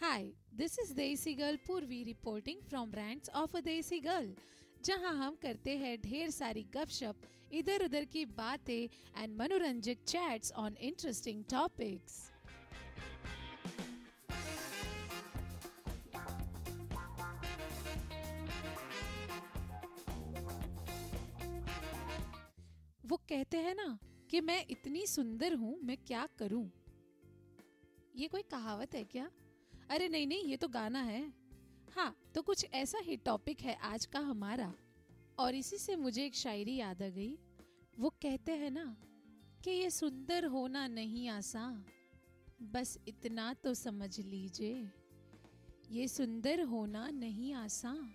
Hi this is desi girl Purvi reporting from rants of a desi girl जहाँ हम करते हैं ढेर सारी गपशप इधर उधर की बातें एंड मनोरंजक चैट्स ऑन इंटरेस्टिंग टॉपिक्स वो कहते हैं ना कि मैं इतनी सुंदर हूँ, मैं क्या करूँ? ये कोई कहावत है क्या? अरे नहीं नहीं, ये तो गाना है। हाँ तो कुछ ऐसा ही टॉपिक है आज का हमारा। और इसी से मुझे एक शायरी याद आ गई। वो कहते हैं ना कि ये सुंदर होना नहीं आसान। बस इतना तो समझ लीजिए, ये सुंदर होना नहीं आसान।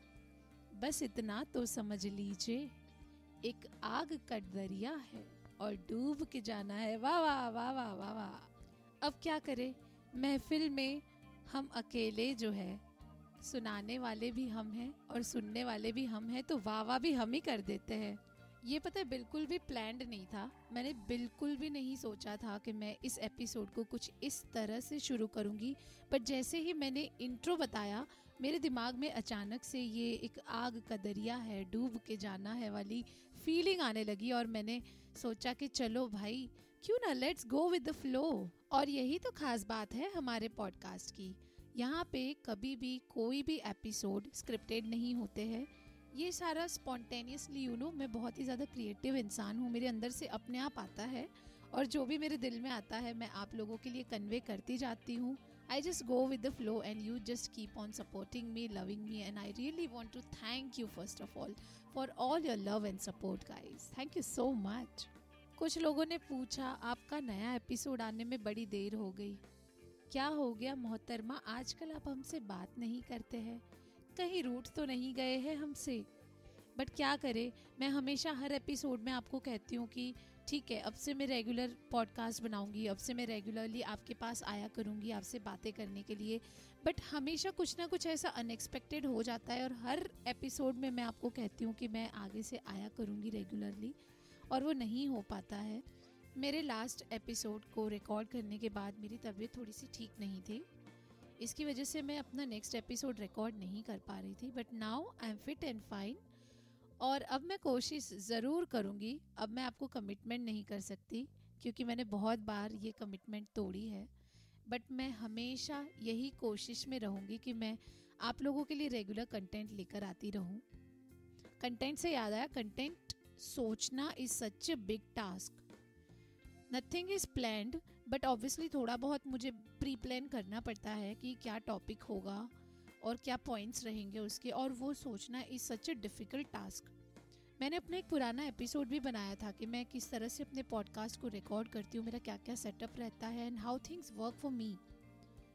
बस इतना तो समझ लीजिए, एक आग का दरिया है और डूब के जाना है। वाह वाह वाह वाह वाह वाह। अब क्या करे? महफिल में हम अकेले जो है, सुनाने वाले भी हम हैं और सुनने वाले भी हम हैं तो वाह वाह भी हम ही कर देते हैं। ये पता है, बिल्कुल भी प्लैंड नहीं था। मैंने बिल्कुल भी नहीं सोचा था कि मैं इस एपिसोड को कुछ इस तरह से शुरू करूँगी। पर जैसे ही मैंने इंट्रो बताया, मेरे दिमाग में अचानक से ये एक आग का दरिया है, डूब के जाना है वाली फीलिंग आने लगी और मैंने सोचा कि चलो भाई क्यों ना let's go with the flow और यही तो खास बात है हमारे पॉडकास्ट की। यहाँ पे कभी भी कोई भी एपिसोड स्क्रिप्टेड नहीं होते हैं। ये सारा स्पॉन्टेनियसली यू नो मैं बहुत ही ज़्यादा क्रिएटिव इंसान हूँ। मेरे अंदर से अपने आप आता है और जो भी मेरे दिल में आता है, मैं आप लोगों के लिए कन्वे करती जाती हूँ। I just go with the flow and you just keep on supporting me loving me and I really want to thank you first of all for all your love and support guys thank you so much कुछ लोगों ने पूछा, आपका नया episode आने में बड़ी देर हो गई। क्या हो गया मोहतरमा? आजकल आप हमसे बात नहीं करते हैं। कहीं रूट तो नहीं गए हैं हमसे। बट क्या करें? मैं हमेशा हर एपिसोड में आपको कहती हूँ कि ठीक है, अब से मैं रेगुलर पॉडकास्ट बनाऊँगी, अब से मैं रेगुलरली आपके पास आया करूँगी आपसे बातें करने के लिए। बट हमेशा कुछ ना कुछ ऐसा अनएक्सपेक्टेड हो जाता है और हर एपिसोड में मैं आपको कहती हूँ कि मैं आगे से आया करूँगी रेगुलरली और वो नहीं हो पाता है। मेरे लास्ट एपिसोड को रिकॉर्ड करने के बाद मेरी तबीयत थोड़ी सी ठीक नहीं थी। इसकी वजह से मैं अपना नेक्स्ट एपिसोड रिकॉर्ड नहीं कर पा रही थी but now I am fit and fine और अब मैं कोशिश ज़रूर करूँगी, अब मैं आपको कमिटमेंट नहीं कर सकती, क्योंकि मैंने बहुत बार ये कमिटमेंट तोड़ी है। बट मैं हमेशा यही कोशिश में रहूँगी कि मैं आप लोगों के लिए रेगुलर कंटेंट लेकर आती रहूँ। कंटेंट से याद आया कंटेंट सोचना is such a big task nothing is planned but obviously थोड़ा बहुत मुझे प्री प्लान करना पड़ता है कि क्या टॉपिक होगा और क्या पॉइंट्स रहेंगे उसके, और वो सोचना is such a difficult task मैंने अपना एक पुराना एपिसोड भी बनाया था कि मैं किस तरह से अपने पॉडकास्ट को रिकॉर्ड करती हूँ, मेरा क्या क्या सेटअप रहता है and how things work for me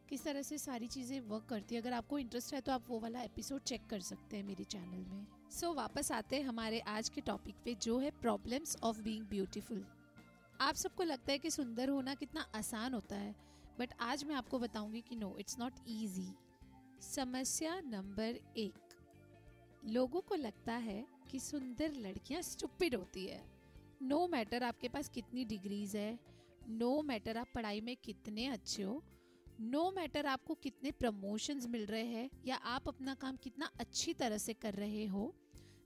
किस तरह से सारी चीज़ें वर्क करती है। अगर आपको इंटरेस्ट है तो आप वो वाला एपिसोड चेक कर सकते हैं मेरे चैनल में। सो so, वापस आते हैं हमारे आज के टॉपिक पे जो है प्रॉब्लम्स ऑफ़ बीइंग ब्यूटीफुल आप सबको लगता है कि सुंदर होना कितना आसान होता है बट आज मैं आपको बताऊँगी कि नो इट्स नॉट ईजी समस्या नंबर एक. लोगों को लगता है कि सुंदर लड़कियाँ स्टुपिड होती है. नो no मैटर आपके पास कितनी डिग्रीज है नो no मैटर आप पढ़ाई में कितने अच्छे हो नो no मैटर आपको कितने प्रमोशंस मिल रहे हैं, या आप अपना काम कितना अच्छी तरह से कर रहे हो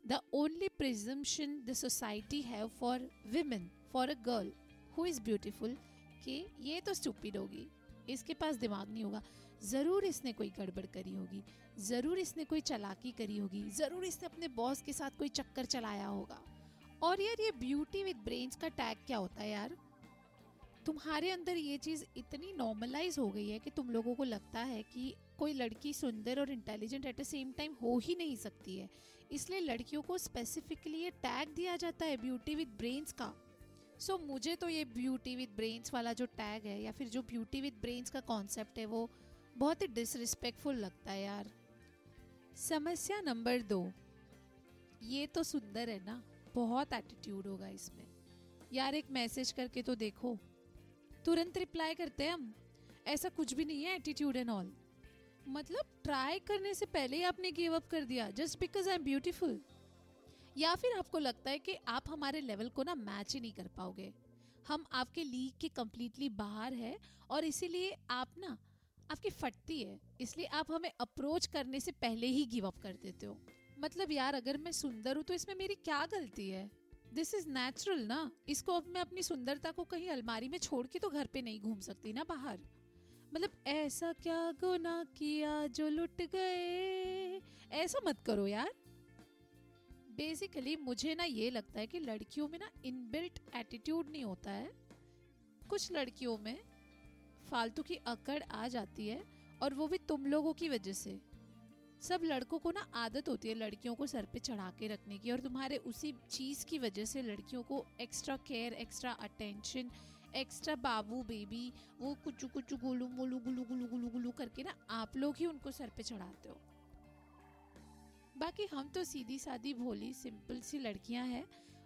the only presumption the society have for women for a girl who is beautiful कि ये तो स्टूपिड होगी। इसके पास दिमाग नहीं होगा। ज़रूर इसने कोई गड़बड़ करी होगी। ज़रूर इसने कोई चलाकी करी होगी। ज़रूर इसने अपने बॉस के साथ कोई चक्कर चलाया होगा। और यार ये ब्यूटी विद ब्रेन्स का टैग क्या होता है यार? तुम्हारे अंदर ये चीज़ इतनी नॉर्मलाइज हो गई है कि तुम लोगों को लगता है कि कोई लड़की सुंदर और intelligent at the same time हो ही नहीं सकती है। इसलिए लड़कियों को स्पेसिफिकली ये टैग दिया जाता है ब्यूटी विद ब्रेन्स का। सो so, मुझे तो ये ब्यूटी विद ब्रेन्स वाला जो टैग है या फिर जो ब्यूटी विद ब्रेन्स का कॉन्सेप्ट है वो बहुत ही डिसरिस्पेक्टफुल लगता है यार। समस्या नंबर दो ये तो सुंदर है ना? बहुत एटीट्यूड होगा इसमें। यार एक मैसेज करके तो देखो। तुरंत रिप्लाई करते हैं हम। ऐसा कुछ भी नहीं है एटीट्यूड एंड ऑल मतलब ट्राई करने से पहले ही आपने गिव अप कर दिया just because I am beautiful या फिर आपको लगता है कि आप हमारे लेवल को ना मैच ही नहीं कर पाओगे। हम आपके लीग के कम्प्लीटली बाहर है और इसीलिए आप ना, आपकी फटती है। इसलिए आप हमें अप्रोच करने से पहले ही गिव अप कर देते हो। मतलब यार, अगर मैं सुंदर हूँ तो इसमें मेरी क्या गलती है? दिस इज़ नेचुरल ना? इसको अब मैं अपनी सुंदरता को कहीं अलमारी में छोड़ के तो घर पे नहीं घूम सकती ना बाहर। मतलब ऐसा क्या गुना किया जो लुट गए? ऐसा मत करो यार। बेसिकली मुझे ना ये लगता है कि लड़कियों में ना इनबिल्ट एटीट्यूड नहीं होता है। कुछ लड़कियों में फालतू की अकड़ आ जाती है और वो भी तुम लोगों की वजह से। सब लड़कों को ना आदत होती है लड़कियों को सर पे चढ़ा के रखने की और तुम्हारे उसी चीज़ की वजह से लड़कियों को extra care extra attention extra बाबू बेबी वो कुचू कुछ गुलू गुलू गुलू गुलू गुलू गुलू करके ना आप लोग ही उनको सर पे चढ़ाते हो। बाकी हम तो सीधी सादी भोली सिंपल सी लड़कियाँ हैं।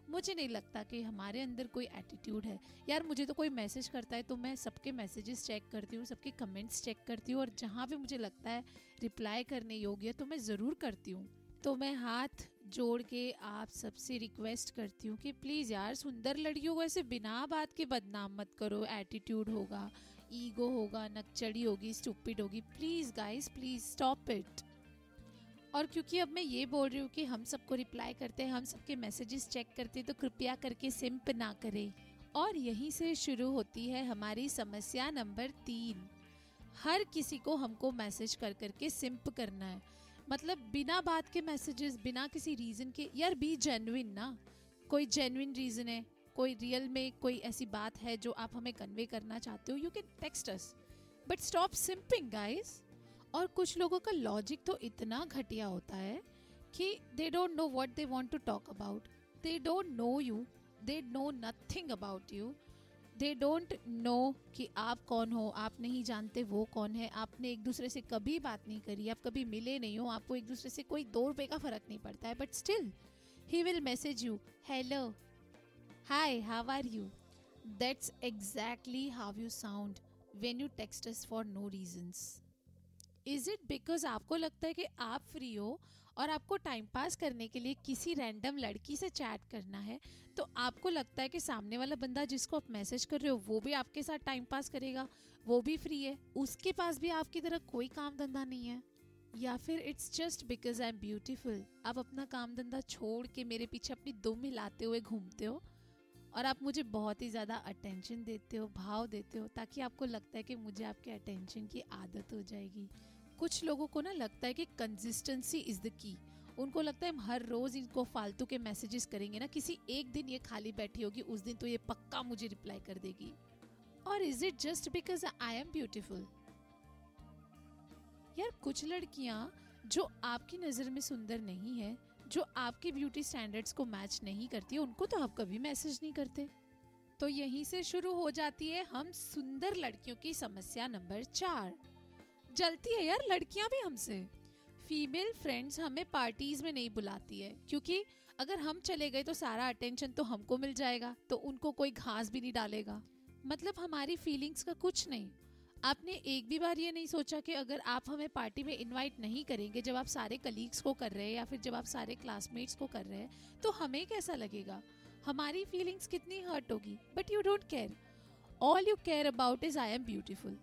मुझे नहीं लगता कि हमारे अंदर कोई एटीट्यूड है। यार, मुझे तो कोई मैसेज करता है तो मैं सबके मैसेजेस चेक करती हूँ, सबके कमेंट्स चेक करती हूँ और जहाँ भी मुझे लगता है रिप्लाई करने योग्य तो मैं ज़रूर करती हूँ। तो मैं हाथ जोड़ के आप सबसे रिक्वेस्ट करती हूँ कि प्लीज़ यार, सुंदर लड़कियों को ऐसे बिना बात के बदनाम मत करो। एटीट्यूड होगा ईगो होगा, नकचड़ी होगी स्टूपिड होगी। Please guys please stop it और क्योंकि अब मैं ये बोल रही हूँ कि हम सबको रिप्लाई करते हैं, हम सबके मैसेजेस चेक करते हैं तो कृपया करके सिंप ना करें। और यहीं से शुरू होती है हमारी समस्या नंबर तीन। हर किसी को हमको मैसेज कर करके सिंप करना है। मतलब बिना बात के मैसेजेस बिना किसी रीज़न के, यार बी जेन्युइन ना। कोई जेन्युइन रीज़न है, कोई रियल में कोई ऐसी बात है जो आप हमें कन्वे करना चाहते हो you can text us but stop simping guys और कुछ लोगों का लॉजिक तो इतना घटिया होता है कि they don't know what they want to talk about they don't know you they know nothing about you they don't know कि आप कौन हो, आप नहीं जानते वो कौन है। आपने एक दूसरे से कभी बात नहीं करी, आप कभी मिले नहीं हो, आपको एक दूसरे से कोई दो रुपये का फ़र्क नहीं पड़ता है। But still he will message you hello hi how are you that's exactly how you sound when you text for no reasons is it because आपको लगता है कि आप फ्री हो और आपको टाइम पास करने के लिए किसी रैंडम लड़की से चैट करना है तो आपको लगता है कि सामने वाला बंदा जिसको आप मैसेज कर रहे हो, वो भी आपके साथ टाइम पास करेगा, वो भी फ्री है, उसके पास भी आपकी तरह कोई काम धंधा नहीं है? या फिर it's just because I am beautiful आप अपना काम धंधा छोड़ के मेरे पीछे अपनी दुम हिलाते हुए घूमते हो और आप मुझे बहुत ही ज़्यादा अटेंशन देते हो, भाव देते हो, ताकि आपको लगता है कि मुझे आपके अटेंशन की आदत हो जाएगी। कुछ लोगों को ना लगता है कि कंसिस्टेंसी इज़ द की उनको लगता है हम हर रोज इनको फालतू के मैसेजेस करेंगे ना, किसी एक दिन ये खाली बैठी होगी, उस दिन तो ये पक्का मुझे रिप्लाई कर देगी। और is it just because I am beautiful यार, कुछ लड़कियाँ जो आपकी नज़र में सुंदर नहीं है, जो आपकी ब्यूटी स्टैंडर्ड्स को मैच नहीं करती, उनको तो आप कभी मैसेज नहीं करते। तो यहीं से शुरू हो जाती है हम सुंदर लड़कियों की समस्या नंबर चार। जलती है यार, लड़कियाँ भी हमसे। फीमेल फ्रेंड्स हमें पार्टीज़ में नहीं बुलाती है, क्योंकि अगर हम चले गए तो सारा अटेंशन तो हमको मिल जाएगा तो उनको कोई घास भी नहीं डालेगा। मतलब हमारी फीलिंग्स का कुछ नहीं। आपने एक भी बार ये नहीं सोचा कि अगर आप हमें पार्टी में इनवाइट नहीं करेंगे, जब आप सारे कलीग्स को कर रहे हैं या फिर जब आप सारे क्लासमेट्स को कर रहे हैं तो हमें कैसा लगेगा? हमारी फीलिंग्स कितनी हर्ट होगी? But you don't care all you care about is I am beautiful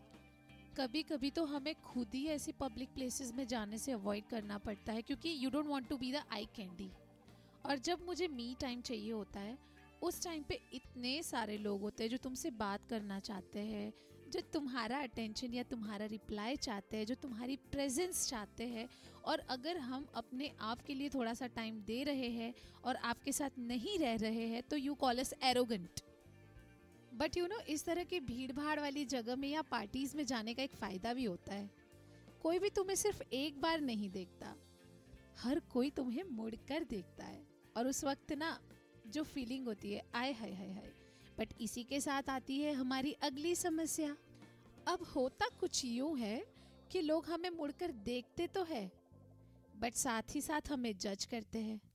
कभी कभी तो हमें खुद ही ऐसी पब्लिक प्लेसेस में जाने से अवॉइड करना पड़ता है क्योंकि you don't want to be the eye candy और जब मुझे मी टाइम चाहिए होता है, उस टाइम पे इतने सारे लोग होते हैं जो तुमसे बात करना चाहते हैं, जो तुम्हारा अटेंशन या तुम्हारा रिप्लाई चाहते हैं, जो तुम्हारी प्रेजेंस चाहते हैं और अगर हम अपने आप के लिए थोड़ा सा टाइम दे रहे हैं और आपके साथ नहीं रह रहे हैं तो you call us arrogant but you know इस तरह की भीड़ भाड़ वाली जगह में या पार्टीज़ में जाने का एक फ़ायदा भी होता है। कोई भी तुम्हें सिर्फ़ एक बार नहीं देखता। हर कोई तुम्हें मुड़कर देखता है। और उस वक्त ना, जो फीलिंग होती है, आय हाय हाय हाय। बट इसी के साथ आती है हमारी अगली समस्या। अब होता कुछ यूँ है कि लोग हमें मुड़कर देखते तो है बट साथ ही साथ हमें जज करते हैं।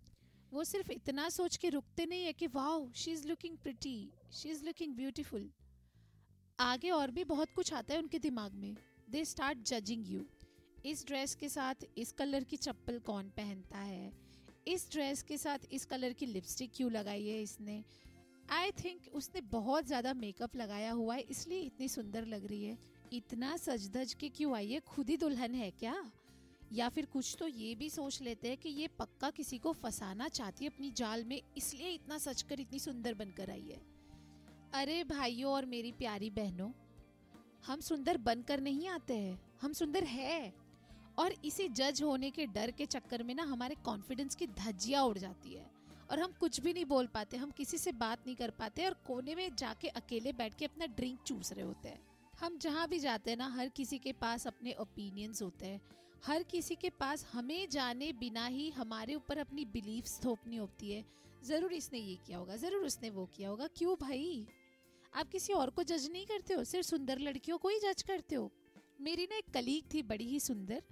वो सिर्फ़ इतना सोच के रुकते नहीं है कि, wow she is looking pretty she is looking beautiful आगे और भी बहुत कुछ आता है उनके दिमाग में। दे स्टार्ट जजिंग यू इस ड्रेस के साथ इस कलर की चप्पल कौन पहनता है? इस ड्रेस के साथ इस कलर की लिपस्टिक क्यों लगाई है इसने? आई थिंक उसने बहुत ज़्यादा मेकअप लगाया हुआ है, इसलिए इतनी सुंदर लग रही है। इतना सज धज के क्यों आई है? खुद ही दुल्हन है क्या? या फिर कुछ तो ये भी सोच लेते हैं कि ये पक्का किसी को फंसाना चाहती है अपनी जाल में, इसलिए इतना सच कर इतनी सुंदर बनकर आई है। अरे भाइयों और मेरी प्यारी बहनों, हम सुंदर बनकर नहीं आते हैं, हम सुंदर है। और इसी जज होने के डर के चक्कर में ना हमारे कॉन्फिडेंस की धज्जियाँ उड़ जाती है। और हम कुछ भी नहीं बोल पाते, हम किसी से बात नहीं कर पाते और कोने में जाके अकेले बैठ के अपना ड्रिंक चूस रहे होते हैं। हम जहाँ भी जाते हैं ना, हर किसी के पास अपने ओपिनियंस होते हैं। हर किसी के पास हमें जाने बिना ही हमारे ऊपर अपनी बिलीफ्स थोपनी होती है। ज़रूर इसने ये किया होगा, ज़रूर उसने वो किया होगा। क्यों भाई? आप किसी और को जज नहीं करते हो, सिर्फ़ सुंदर लड़कियों को ही जज करते हो। मेरी ना एक कलीग थी, बड़ी ही सुंदर।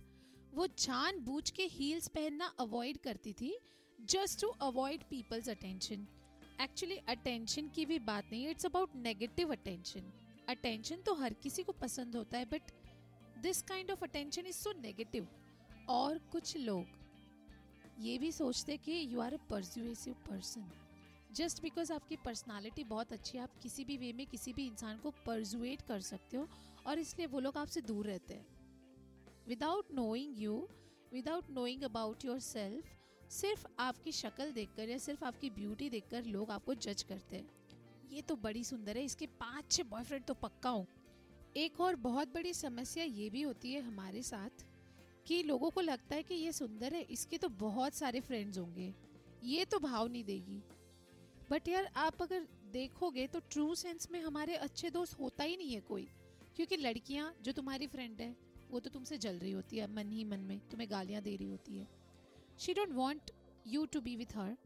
वो जान बूझ के हील्स पहनना अवॉइड करती थी just to avoid people's attention actually attention की भी बात नहीं it's about negative attention attention तो हर किसी को पसंद होता है but this kind of attention is so negative और कुछ लोग ये भी सोचते कि you are a persuasive person just because आपकी पर्सनालिटी बहुत अच्छी है, आप किसी भी वे में किसी भी इंसान को परजुएट कर सकते हो और इसलिए वो लोग आपसे दूर रहते हैं. Without knowing you without knowing about your self सिर्फ़ आपकी शक्ल देखकर या सिर्फ़ आपकी ब्यूटी देखकर लोग आपको जज करते हैं. ये तो बड़ी सुंदर है, इसके पाँच छः बॉयफ्रेंड तो पक्का हूँ। एक और बहुत बड़ी समस्या ये भी होती है हमारे साथ कि लोगों को लगता है कि ये सुंदर है, इसके तो बहुत सारे फ्रेंड्स होंगे। ये तो भाव नहीं देगी। बट यार, आप अगर देखोगे तो ट्रू सेंस में हमारे अच्छे दोस्त होता ही नहीं है कोई। क्योंकि लड़कियाँ, जो तुम्हारी फ्रेंड है, वो तो तुमसे जल रही होती है, मन ही मन में, तुम्हें गालियाँ दे रही होती है। She don't want you to be with her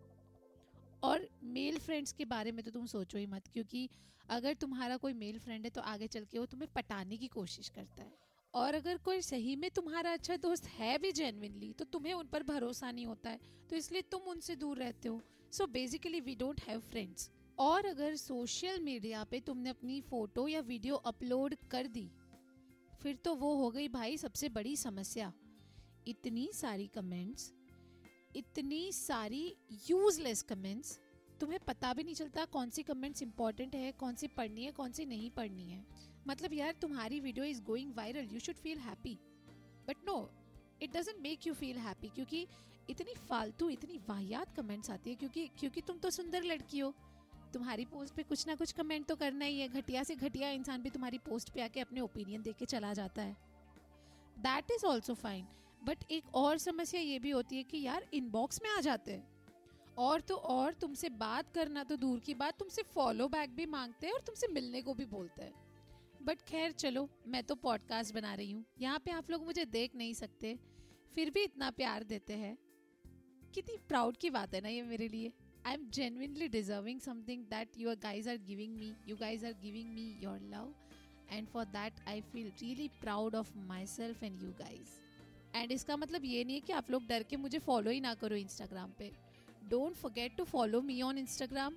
और मेल फ्रेंड्स के बारे में तो तुम सोचो ही मत, क्योंकि अगर तुम्हारा कोई मेल फ्रेंड है तो आगे चल के वो तुम्हें पटाने की कोशिश करता है। और अगर कोई सही में तुम्हारा अच्छा दोस्त है भी जेनविनली तो तुम्हें उन पर भरोसा नहीं होता है तो इसलिए तुम उनसे दूर रहते हो। So basically we don't have friends और अगर सोशल मीडिया पे तुमने अपनी फ़ोटो या वीडियो अपलोड कर दी, फिर तो वो हो गई भाई सबसे बड़ी समस्या। इतनी सारी कमेंट्स इतनी सारी यूजलेस कमेंट्स तुम्हें पता भी नहीं चलता कौन सी कमेंट्स इंपॉर्टेंट है, कौन सी पढ़नी है, कौन सी नहीं पढ़नी है। मतलब यार, तुम्हारी video is going viral you should feel happy but no it doesn't make you feel happy क्योंकि इतनी फालतू, इतनी वाहियात कमेंट्स आती है क्योंकि क्योंकि तुम तो सुंदर लड़की हो। तुम्हारी पोस्ट पे कुछ ना कुछ कमेंट तो करना ही है। घटिया से घटिया इंसान भी तुम्हारी पोस्ट पे आके अपने ओपिनियन दे के चला जाता है। That is also fine but एक और समस्या ये भी होती है कि यार इनबॉक्स में आ जाते हैं। और तो और तुमसे बात करना तो दूर की बात, तुमसे फॉलो बैक भी मांगते हैं और तुमसे मिलने को भी बोलते हैं। बट खैर, चलो, मैं तो पॉडकास्ट बना रही हूँ। यहाँ पे आप लोग मुझे देख नहीं सकते, फिर भी इतना प्यार देते हैं। कितनी प्राउड की बात है ना ये मेरे लिए। I am genuinely deserving something that your guys are giving me you guys are giving me your love and for that I feel really proud of my self and you guys and इसका मतलब ये नहीं है कि आप लोग डर के मुझे फॉलो ही ना करो इंस्टाग्राम पे। Don't forget to follow me on Instagram.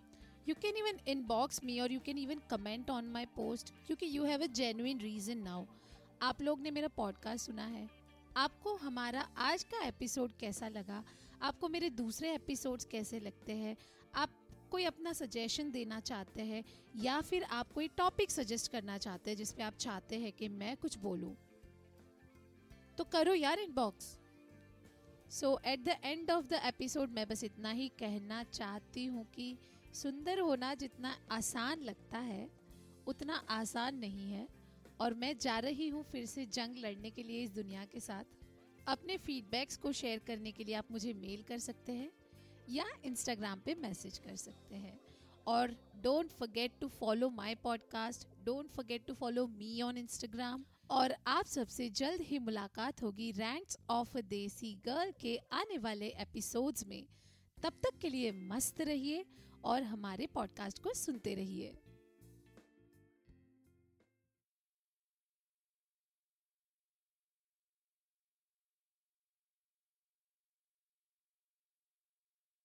You can even inbox me और you can even comment on my post क्योंकि you have a genuine reason now आप लोग ने मेरा पॉडकास्ट सुना है। आपको हमारा आज का एपिसोड कैसा लगा? आपको मेरे दूसरे एपिसोड्स कैसे लगते हैं? आप कोई अपना सजेशन देना चाहते हैं या फिर आप कोई टॉपिक सजेस्ट करना चाहते हैं जिस जिसपे आप चाहते हैं कि मैं कुछ बोलूँ? तो करो यार inbox so at the end of the episode मैं बस इतना ही कहना चाहती हूँ कि सुंदर होना जितना आसान लगता है, उतना आसान नहीं है। और मैं जा रही हूँ फिर से जंग लड़ने के लिए इस दुनिया के साथ। अपने फीडबैक्स को शेयर करने के लिए आप मुझे मेल कर सकते हैं या इंस्टाग्राम पे मैसेज कर सकते हैं। और don't forget to follow my podcast don't forget to follow me on Instagram और आप सबसे जल्द ही मुलाकात होगी रैंक्स ऑफ़ देसी गर्ल के आने वाले एपिसोड्स में। तब तक के लिए मस्त रहिए और हमारे पॉडकास्ट को सुनते रहिए।